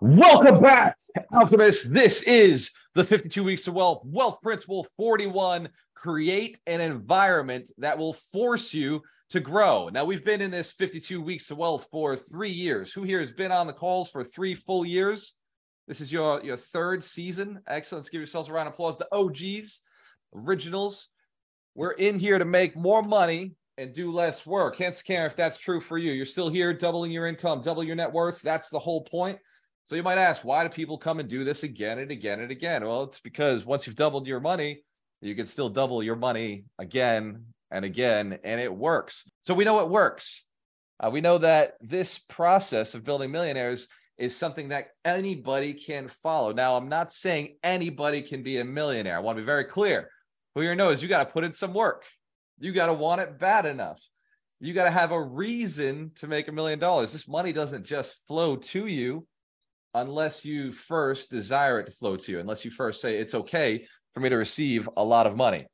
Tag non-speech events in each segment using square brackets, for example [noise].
Welcome back, Alchemist. This is the 52 Weeks to Wealth Wealth Principle 41. Create an environment that will force you to grow. Now, we've been in this 52 Weeks to Wealth for three years. Who here has been on the calls for three full years? This is your, your third season. Excellent. Let's give yourselves a round of applause. The OGs, originals. We're in here to make more money and do less work. Hence, care if that's true for you. You're still here, doubling your income, double your net worth. That's the whole point. So you might ask, why do people come and do this again and again and again? Well, it's because once you've doubled your money, you can still double your money again and again, and it works. So we know it works. Uh, we know that this process of building millionaires is something that anybody can follow. Now, I'm not saying anybody can be a millionaire. I want to be very clear. Who know is you got to put in some work. You got to want it bad enough. You got to have a reason to make a million dollars. This money doesn't just flow to you unless you first desire it to flow to you, unless you first say it's okay for me to receive a lot of money.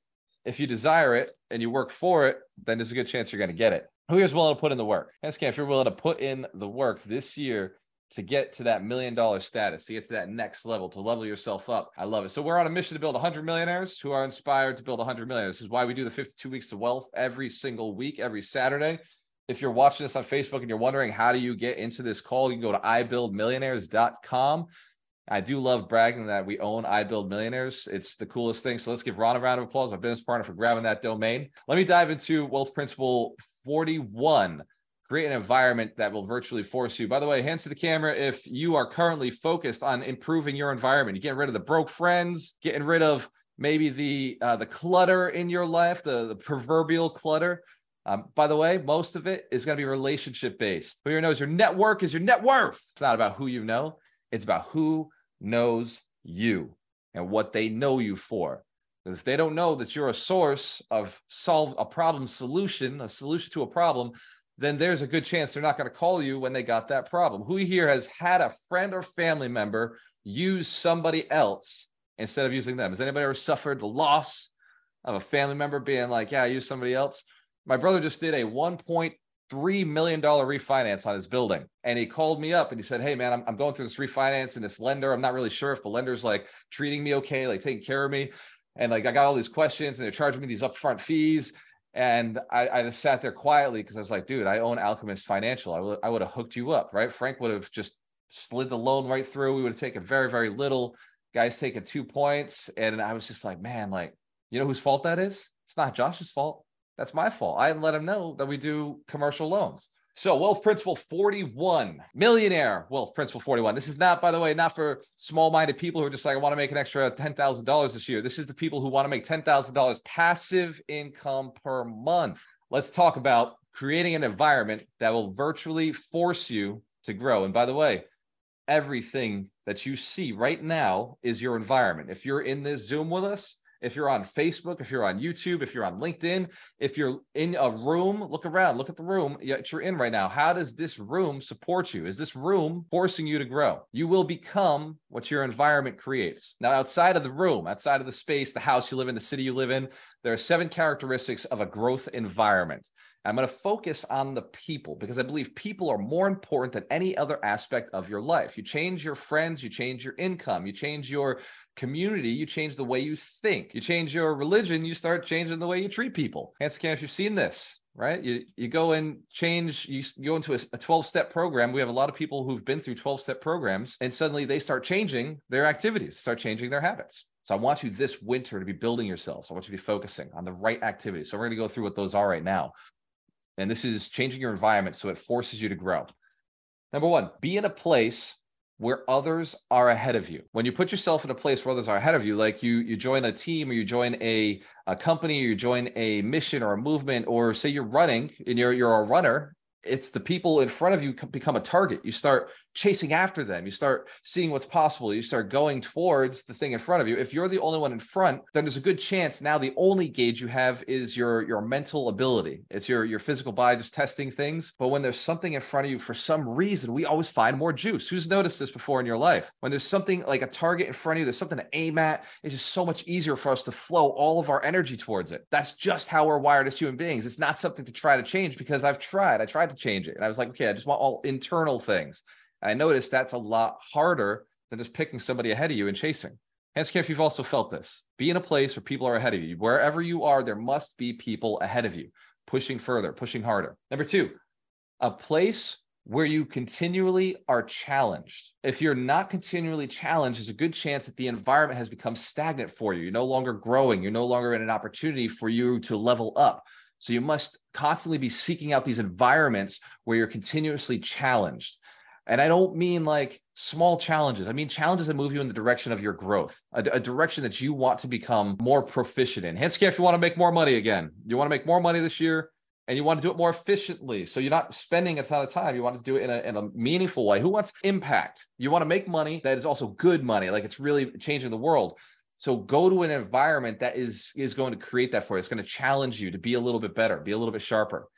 If you desire it and you work for it, then there's a good chance you're going to get it. Who is willing to put in the work? Ask if you're willing to put in the work this year to get to that million dollar status, to get to that next level, to level yourself up. I love it. So we're on a mission to build 100 millionaires who are inspired to build 100 millionaires. This is why we do the 52 weeks of wealth every single week, every Saturday if you're watching this on Facebook and you're wondering how do you get into this call, you can go to ibuildmillionaires.com. I do love bragging that we own iBuild Millionaires. It's the coolest thing. So let's give Ron a round of applause, my business partner, for grabbing that domain. Let me dive into Wealth Principle 41. Create an environment that will virtually force you. By the way, hands to the camera if you are currently focused on improving your environment. You're getting rid of the broke friends, getting rid of maybe the uh, the clutter in your life, the, the proverbial clutter. Um, by the way, most of it is going to be relationship based. Who you knows your network is your net worth. It's not about who you know, it's about who knows you and what they know you for. Because if they don't know that you're a source of solve a problem solution, a solution to a problem, then there's a good chance they're not going to call you when they got that problem. Who here has had a friend or family member use somebody else instead of using them? Has anybody ever suffered the loss of a family member being like, yeah, I use somebody else? my brother just did a 1.3 million dollar refinance on his building and he called me up and he said hey man I'm, I'm going through this refinance and this lender i'm not really sure if the lender's like treating me okay like taking care of me and like i got all these questions and they're charging me these upfront fees and I, I just sat there quietly because I was like, dude, I own Alchemist Financial. I would I would have hooked you up, right? Frank would have just slid the loan right through. We would have taken very, very little. Guys taking two points. And I was just like, man, like, you know whose fault that is? It's not Josh's fault. That's my fault. I let him know that we do commercial loans. So, wealth principle 41, millionaire wealth principle 41. This is not, by the way, not for small minded people who are just like, I want to make an extra $10,000 this year. This is the people who want to make $10,000 passive income per month. Let's talk about creating an environment that will virtually force you to grow. And by the way, everything that you see right now is your environment. If you're in this Zoom with us, if you're on Facebook, if you're on YouTube, if you're on LinkedIn, if you're in a room, look around, look at the room that you're in right now. How does this room support you? Is this room forcing you to grow? You will become what your environment creates. Now, outside of the room, outside of the space, the house you live in, the city you live in, there are seven characteristics of a growth environment. I'm going to focus on the people because I believe people are more important than any other aspect of your life. You change your friends, you change your income, you change your community, you change the way you think. You change your religion, you start changing the way you treat people. Hands if you've seen this, right? You you go and change, you go into a 12 step program. We have a lot of people who've been through 12 step programs, and suddenly they start changing their activities, start changing their habits. So I want you this winter to be building yourselves. I want you to be focusing on the right activities. So we're going to go through what those are right now. And this is changing your environment so it forces you to grow. Number one, be in a place where others are ahead of you. When you put yourself in a place where others are ahead of you, like you you join a team or you join a, a company or you join a mission or a movement, or say you're running and you're you're a runner, it's the people in front of you become a target. You start chasing after them. You start seeing what's possible. You start going towards the thing in front of you. If you're the only one in front, then there's a good chance now the only gauge you have is your your mental ability. It's your your physical body just testing things. But when there's something in front of you, for some reason, we always find more juice. Who's noticed this before in your life? When there's something like a target in front of you, there's something to aim at. It's just so much easier for us to flow all of our energy towards it. That's just how we're wired as human beings. It's not something to try to change because I've tried. I tried to change it. And I was like, okay, I just want all internal things. And I noticed that's a lot harder than just picking somebody ahead of you and chasing. Ask if you've also felt this. Be in a place where people are ahead of you. Wherever you are, there must be people ahead of you, pushing further, pushing harder. Number two, a place where you continually are challenged. If you're not continually challenged, there's a good chance that the environment has become stagnant for you. You're no longer growing. You're no longer in an opportunity for you to level up. So you must constantly be seeking out these environments where you're continuously challenged. And I don't mean like small challenges. I mean challenges that move you in the direction of your growth, a, a direction that you want to become more proficient in. Hence, if you want to make more money again, you want to make more money this year and you want to do it more efficiently. So you're not spending a ton of time. You want to do it in a, in a meaningful way. Who wants impact? You want to make money that is also good money, like it's really changing the world. So go to an environment that is is going to create that for you. It's going to challenge you to be a little bit better, be a little bit sharper.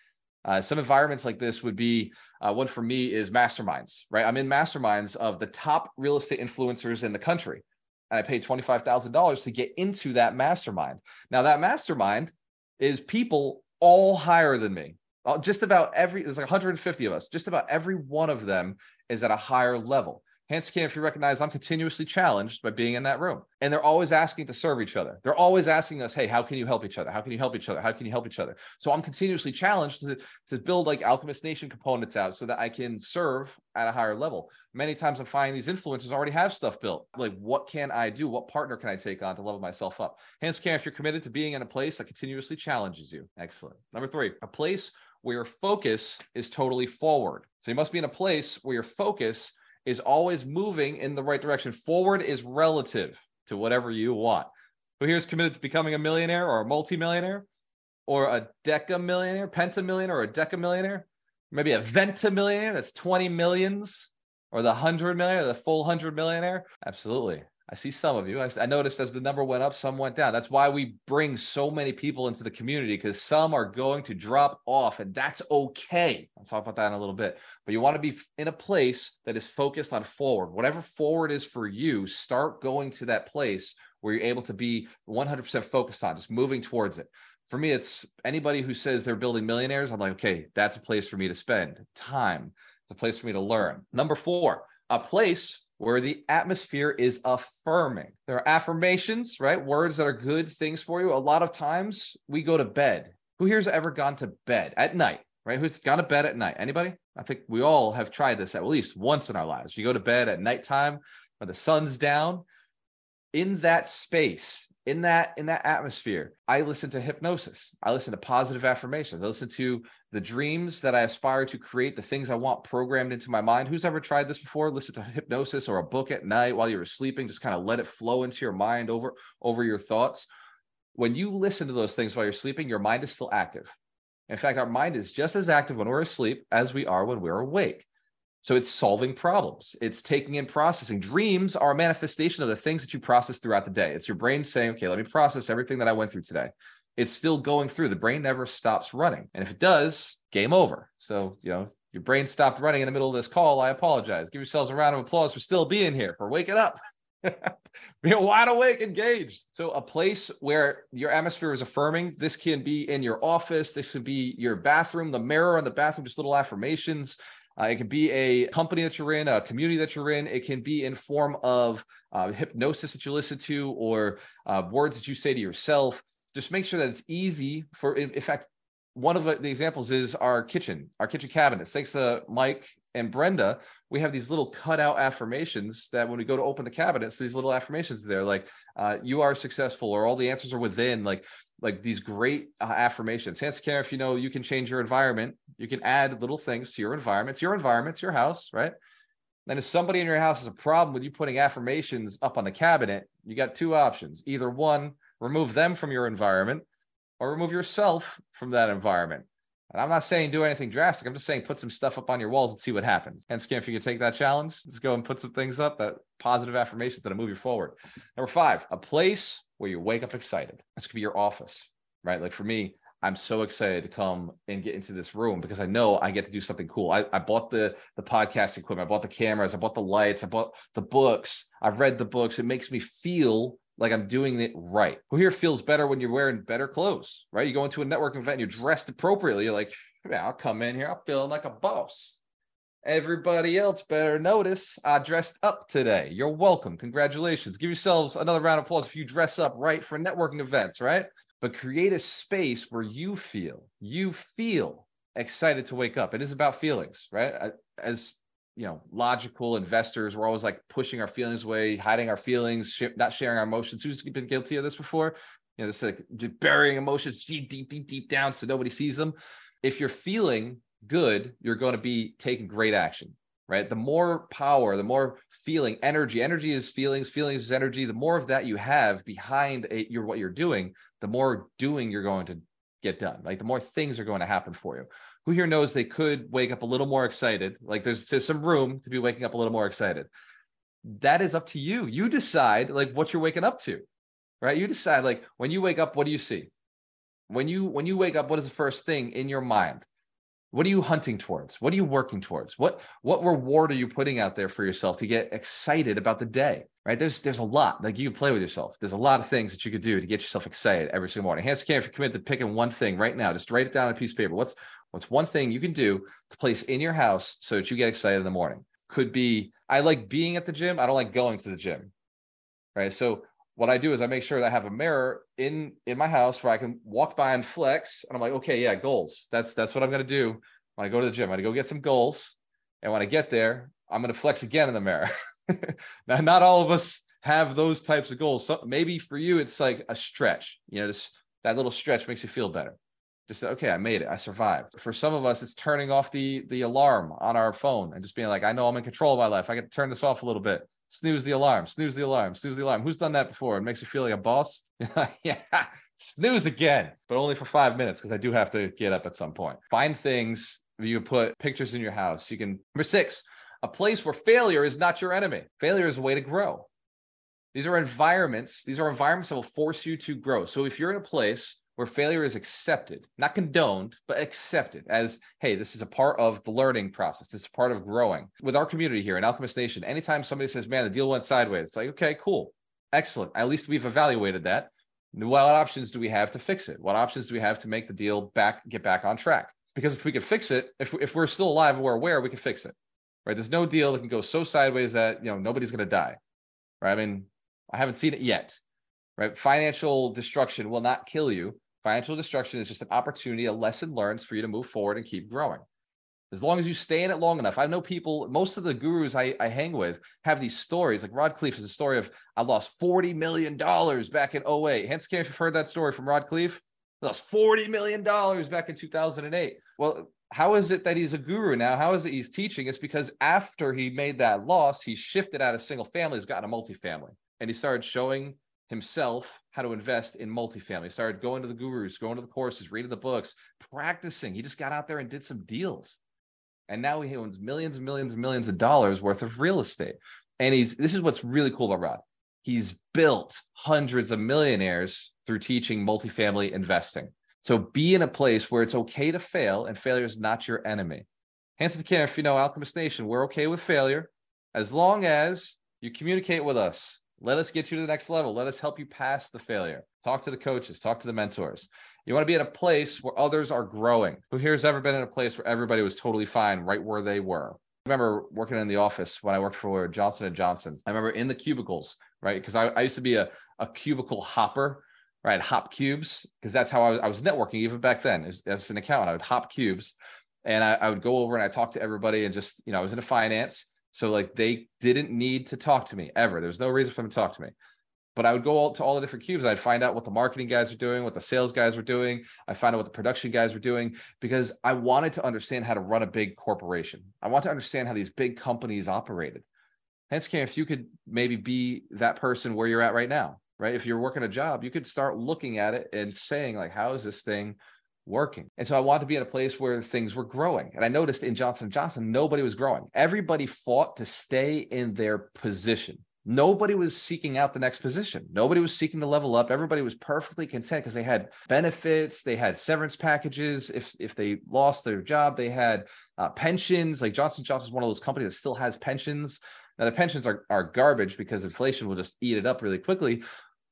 Uh, some environments like this would be uh, one for me is masterminds, right? I'm in masterminds of the top real estate influencers in the country. And I paid $25,000 to get into that mastermind. Now, that mastermind is people all higher than me. Uh, just about every, there's like 150 of us, just about every one of them is at a higher level. Hence, can if you recognize I'm continuously challenged by being in that room. And they're always asking to serve each other. They're always asking us, hey, how can you help each other? How can you help each other? How can you help each other? So I'm continuously challenged to, to build like Alchemist Nation components out so that I can serve at a higher level. Many times I'm finding these influencers already have stuff built. Like, what can I do? What partner can I take on to level myself up? Hence, can if you're committed to being in a place that continuously challenges you. Excellent. Number three, a place where your focus is totally forward. So you must be in a place where your focus is always moving in the right direction. Forward is relative to whatever you want. Who here is committed to becoming a millionaire or a multimillionaire or a decamillionaire, pentamillionaire or a decamillionaire? Maybe a ventamillionaire that's 20 millions or the 100 million or the full 100 millionaire? Absolutely. I see some of you. I, I, noticed as the number went up, some went down. That's why we bring so many people into the community because some are going to drop off, and that's okay. I'll talk about that in a little bit. But you want to be in a place that is focused on forward. Whatever forward is for you, start going to that place where you're able to be 100% focused on, just moving towards it. For me, it's anybody who says they're building millionaires. I'm like, okay, that's a place for me to spend time. It's a place for me to learn. Number four, a place where the atmosphere is affirming. There are affirmations, right? Words that are good things for you. A lot of times we go to bed. Who here's ever gone to bed at night, right? Who's gone to bed at night? Anybody? I think we all have tried this at least once in our lives. You go to bed at nighttime when the sun's down. In that space, in that in that atmosphere i listen to hypnosis. I listen to positive affirmations. I listen to the dreams that i aspire to create the things i want programmed into my mind. Who's ever tried this before? Listen to hypnosis or a book at night while you're sleeping just kind of let it flow into your mind over over your thoughts. When you listen to those things while you're sleeping your mind is still active. In fact our mind is just as active when we're asleep as we are when we're awake so it's solving problems. It's taking in processing. Dreams are a manifestation of the things that you process throughout the day. It's your brain saying, okay, let me process everything that I went through today. It's still going through. The brain never stops running. And if it does, game over. So, you know, your brain stopped running in the middle of this call. I apologize. Give yourselves a round of applause for still being here, for waking up. [laughs] being wide awake, engaged. So, a place where your atmosphere is affirming. This can be in your office. This can be your bathroom, the mirror in the bathroom, just little affirmations. Uh, it can be a company that you're in, a community that you're in. It can be in form of uh, hypnosis that you listen to or uh, words that you say to yourself. Just make sure that it's easy for, in, fact, one of the examples is our kitchen, our kitchen cabinets. Thanks to Mike and Brenda, we have these little cutout affirmations that when we go to open the cabinets, these little affirmations there, like uh, you are successful or all the answers are within. Like like these great uh, affirmations. Hands care, if you know you can change your environment, you can add little things to your environment. It's your environment, it's your house, right? And if somebody in your house has a problem with you putting affirmations up on the cabinet, you got two options. Either one, remove them from your environment or remove yourself from that environment. And I'm not saying do anything drastic. I'm just saying put some stuff up on your walls and see what happens. And Scam, if you can take that challenge, just go and put some things up that positive affirmations that'll move you forward. Number five, a place where you wake up excited. This could be your office, right? Like for me, I'm so excited to come and get into this room because I know I get to do something cool. I, I bought the the podcast equipment, I bought the cameras, I bought the lights, I bought the books, I've read the books. It makes me feel like I'm doing it right. Who here feels better when you're wearing better clothes, right? You go into a networking event, and you're dressed appropriately. You're like, man, I'll come in here, I'm feeling like a boss. Everybody else better notice I dressed up today. You're welcome. Congratulations. Give yourselves another round of applause if you dress up right for networking events, right? But create a space where you feel, you feel excited to wake up. It is about feelings, right? As you know logical investors we're always like pushing our feelings away hiding our feelings sh- not sharing our emotions who's been guilty of this before you know just like just burying emotions deep deep deep deep down so nobody sees them if you're feeling good you're going to be taking great action right the more power the more feeling energy energy is feelings feelings is energy the more of that you have behind a, your what you're doing the more doing you're going to get done like the more things are going to happen for you who here knows they could wake up a little more excited? Like there's, there's some room to be waking up a little more excited. That is up to you. You decide like what you're waking up to, right? You decide like when you wake up, what do you see? When you when you wake up, what is the first thing in your mind? What are you hunting towards? What are you working towards? What what reward are you putting out there for yourself to get excited about the day? Right? There's there's a lot. Like you can play with yourself. There's a lot of things that you could do to get yourself excited every single morning. Hands can if you commit to picking one thing right now, just write it down on a piece of paper. What's What's one thing you can do to place in your house so that you get excited in the morning? Could be I like being at the gym. I don't like going to the gym. Right. So what I do is I make sure that I have a mirror in in my house where I can walk by and flex. And I'm like, okay, yeah, goals. That's that's what I'm gonna do when I go to the gym. I'm gonna go get some goals. And when I get there, I'm gonna flex again in the mirror. [laughs] now, not all of us have those types of goals. So maybe for you, it's like a stretch. You know, just that little stretch makes you feel better just okay i made it i survived for some of us it's turning off the the alarm on our phone and just being like i know i'm in control of my life i to turn this off a little bit snooze the alarm snooze the alarm snooze the alarm. Who's done that before? It makes you feel like a boss? [laughs] Yeah snooze again but only for five minutes because i do have to get up at some point. Find things you put pictures in your house. You can number six a place where failure is not your enemy. Failure is a way to grow. These are environments these are environments that will force you to grow. So if you're in a place where failure is accepted, not condoned, but accepted as, hey, this is a part of the learning process. This is part of growing. With our community here in Alchemist Nation, anytime somebody says, man, the deal went sideways, it's like, okay, cool, excellent. At least we've evaluated that. What options do we have to fix it? What options do we have to make the deal back, get back on track? Because if we could fix it, if, if we're still alive and we're aware, we can fix it, right? There's no deal that can go so sideways that, you know, nobody's going to die, right? I mean, I haven't seen it yet, right? Financial destruction will not kill you Financial destruction is just an opportunity, a lesson learned for you to move forward and keep growing. As long as you stay in it long enough. I know people, most of the gurus I, I hang with have these stories. Like Rod Khleif is a story of I lost $40 million back in 08. Hence, if you've heard that story from Rod Khleif, I lost $40 million back in 2008. Well, how is it that he's a guru now? How is it he's teaching? It's because after he made that loss, he shifted out of single family, he's gotten a multifamily. And he started showing himself how to invest in multifamily. Started going to the gurus, going to the courses, reading the books, practicing. He just got out there and did some deals. And now he owns millions and millions and millions of dollars worth of real estate. And he's this is what's really cool about Rod. He's built hundreds of millionaires through teaching multifamily investing. So be in a place where it's okay to fail and failure is not your enemy. Hanson Camp, if you know Alchemist Nation, we're okay with failure as long as you communicate with us let us get you to the next level. Let us help you pass the failure. Talk to the coaches, talk to the mentors. You want to be in a place where others are growing. Who here has ever been in a place where everybody was totally fine right where they were? I remember working in the office when I worked for Johnson and Johnson. I remember in the cubicles, right? Because I, I, used to be a, a cubicle hopper, right? Hop cubes, because that's how I was, I was, networking even back then as, as an accountant. I would hop cubes and I, I would go over and I talk to everybody and just, you know, I was in finance so like they didn't need to talk to me ever. There's no reason for them to talk to me. But I would go all to all the different cubes. I'd find out what the marketing guys were doing, what the sales guys were doing. I find out what the production guys were doing because I wanted to understand how to run a big corporation. I want to understand how these big companies operated. Hence, Cam, if you could maybe be that person where you're at right now, right? If you're working a job, you could start looking at it and saying, like, how is this thing working. And so I wanted to be in a place where things were growing. And I noticed in Johnson Johnson, nobody was growing. Everybody fought to stay in their position. Nobody was seeking out the next position. Nobody was seeking to level up. Everybody was perfectly content because they had benefits, they had severance packages. If if they lost their job, they had uh, pensions. Like Johnson Johnson is one of those companies that still has pensions. Now the pensions are are garbage because inflation will just eat it up really quickly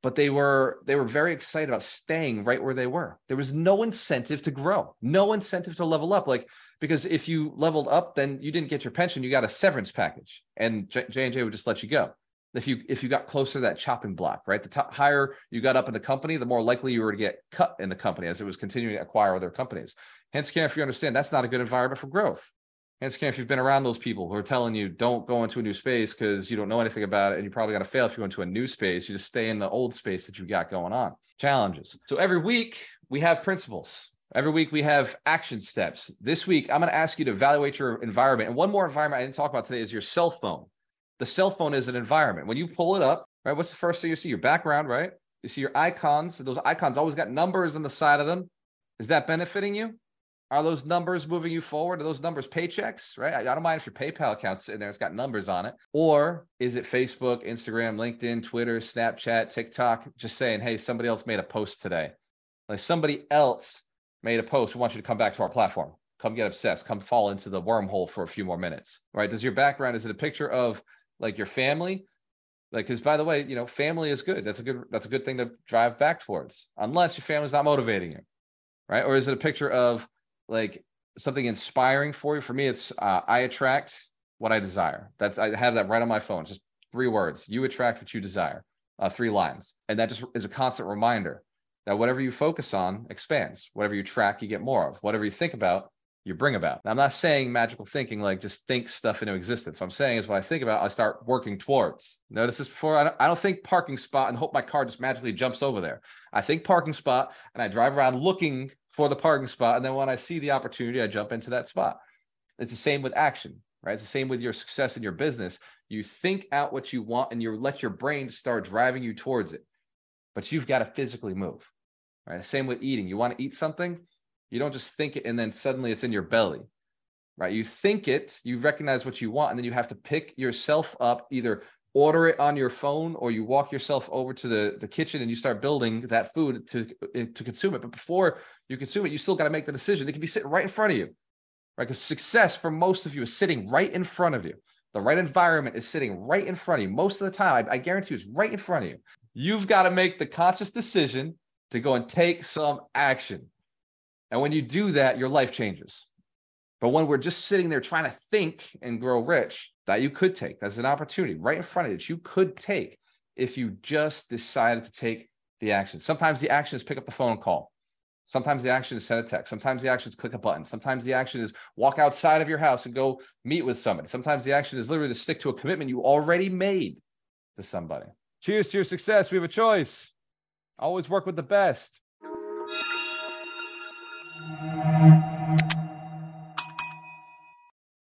but they were they were very excited about staying right where they were. There was no incentive to grow no incentive to level up. Like because if you leveled up then you didn't get your pension you got a severance package. And j&j would just let you go. If you if you got closer to that chopping block right? The top, higher you got up in the company the more likely you were to get cut in the company as it was continuing to acquire other companies. Hence can if you understand that's not a good environment for growth Hence, if you've been around those people who are telling you don't go into a new space because you don't know anything about it, and you probably got to fail if you go into a new space. You just stay in the old space that you got going on. Challenges. So every week we have principles. Every week we have action steps. This week I'm going to ask you to evaluate your environment. And one more environment I didn't talk about today is your cell phone. The cell phone is an environment. When you pull it up, right? What's the first thing you see? Your background, right? You see your icons. Those icons always got numbers on the side of them. Is that benefiting you? Are those numbers moving you forward? Are those numbers paychecks, right? I, don't mind if your PayPal account's in there, it's got numbers on it. Or is it Facebook, Instagram, LinkedIn, Twitter, Snapchat, TikTok, just saying, hey, somebody else made a post today. Like somebody else made a post. We want you to come back to our platform. Come get obsessed. Come fall into the wormhole for a few more minutes, right? Does your background, is it a picture of like your family? Like, because by the way, you know, family is good. That's a good, that's a good thing to drive back towards, unless your family's not motivating you, right? Or is it a picture of like something inspiring for you. For me, it's uh, I attract what I desire. That's I have that right on my phone. Just three words. You attract what you desire. Uh, three lines, and that just is a constant reminder that whatever you focus on expands. Whatever you track, you get more of. Whatever you think about, you bring about. Now, I'm not saying magical thinking like just think stuff into existence. What I'm saying is what I think about, I start working towards. Notice this before. I don't, I don't think parking spot and hope my car just magically jumps over there. I think parking spot and I drive around looking for the parking spot. And then when I see the opportunity, I jump into that spot. It's the same with action, right? It's the same with your success in your business. You think out what you want and you let your brain start driving you towards it. But you've got to physically move, right? Same with eating. You want to eat something, you don't just think it and then suddenly it's in your belly, right? You think it, you recognize what you want, and then you have to pick yourself up either order it on your phone or you walk yourself over to the, the kitchen and you start building that food to, eh, to consume it. But before you consume it, you still got to make the decision. It can be sitting right in front of you, right? Because success for most of you is sitting right in front of you. The right environment is sitting right in front of you. Most of the time, I, I guarantee you, it's right in front of you. You've got to make the conscious decision to go and take some action. And when you do that, your life changes. But when we're just sitting there trying to think and grow rich, that you could take, that's an opportunity right in front of you that you could take if you just decided to take the action. Sometimes the action is pick up the phone call. Sometimes the action is send a text. Sometimes the action is click a button. Sometimes the action is walk outside of your house and go meet with somebody. Sometimes the action is literally to stick to a commitment you already made to somebody. Cheers to your success. We have a choice. Always work with the best.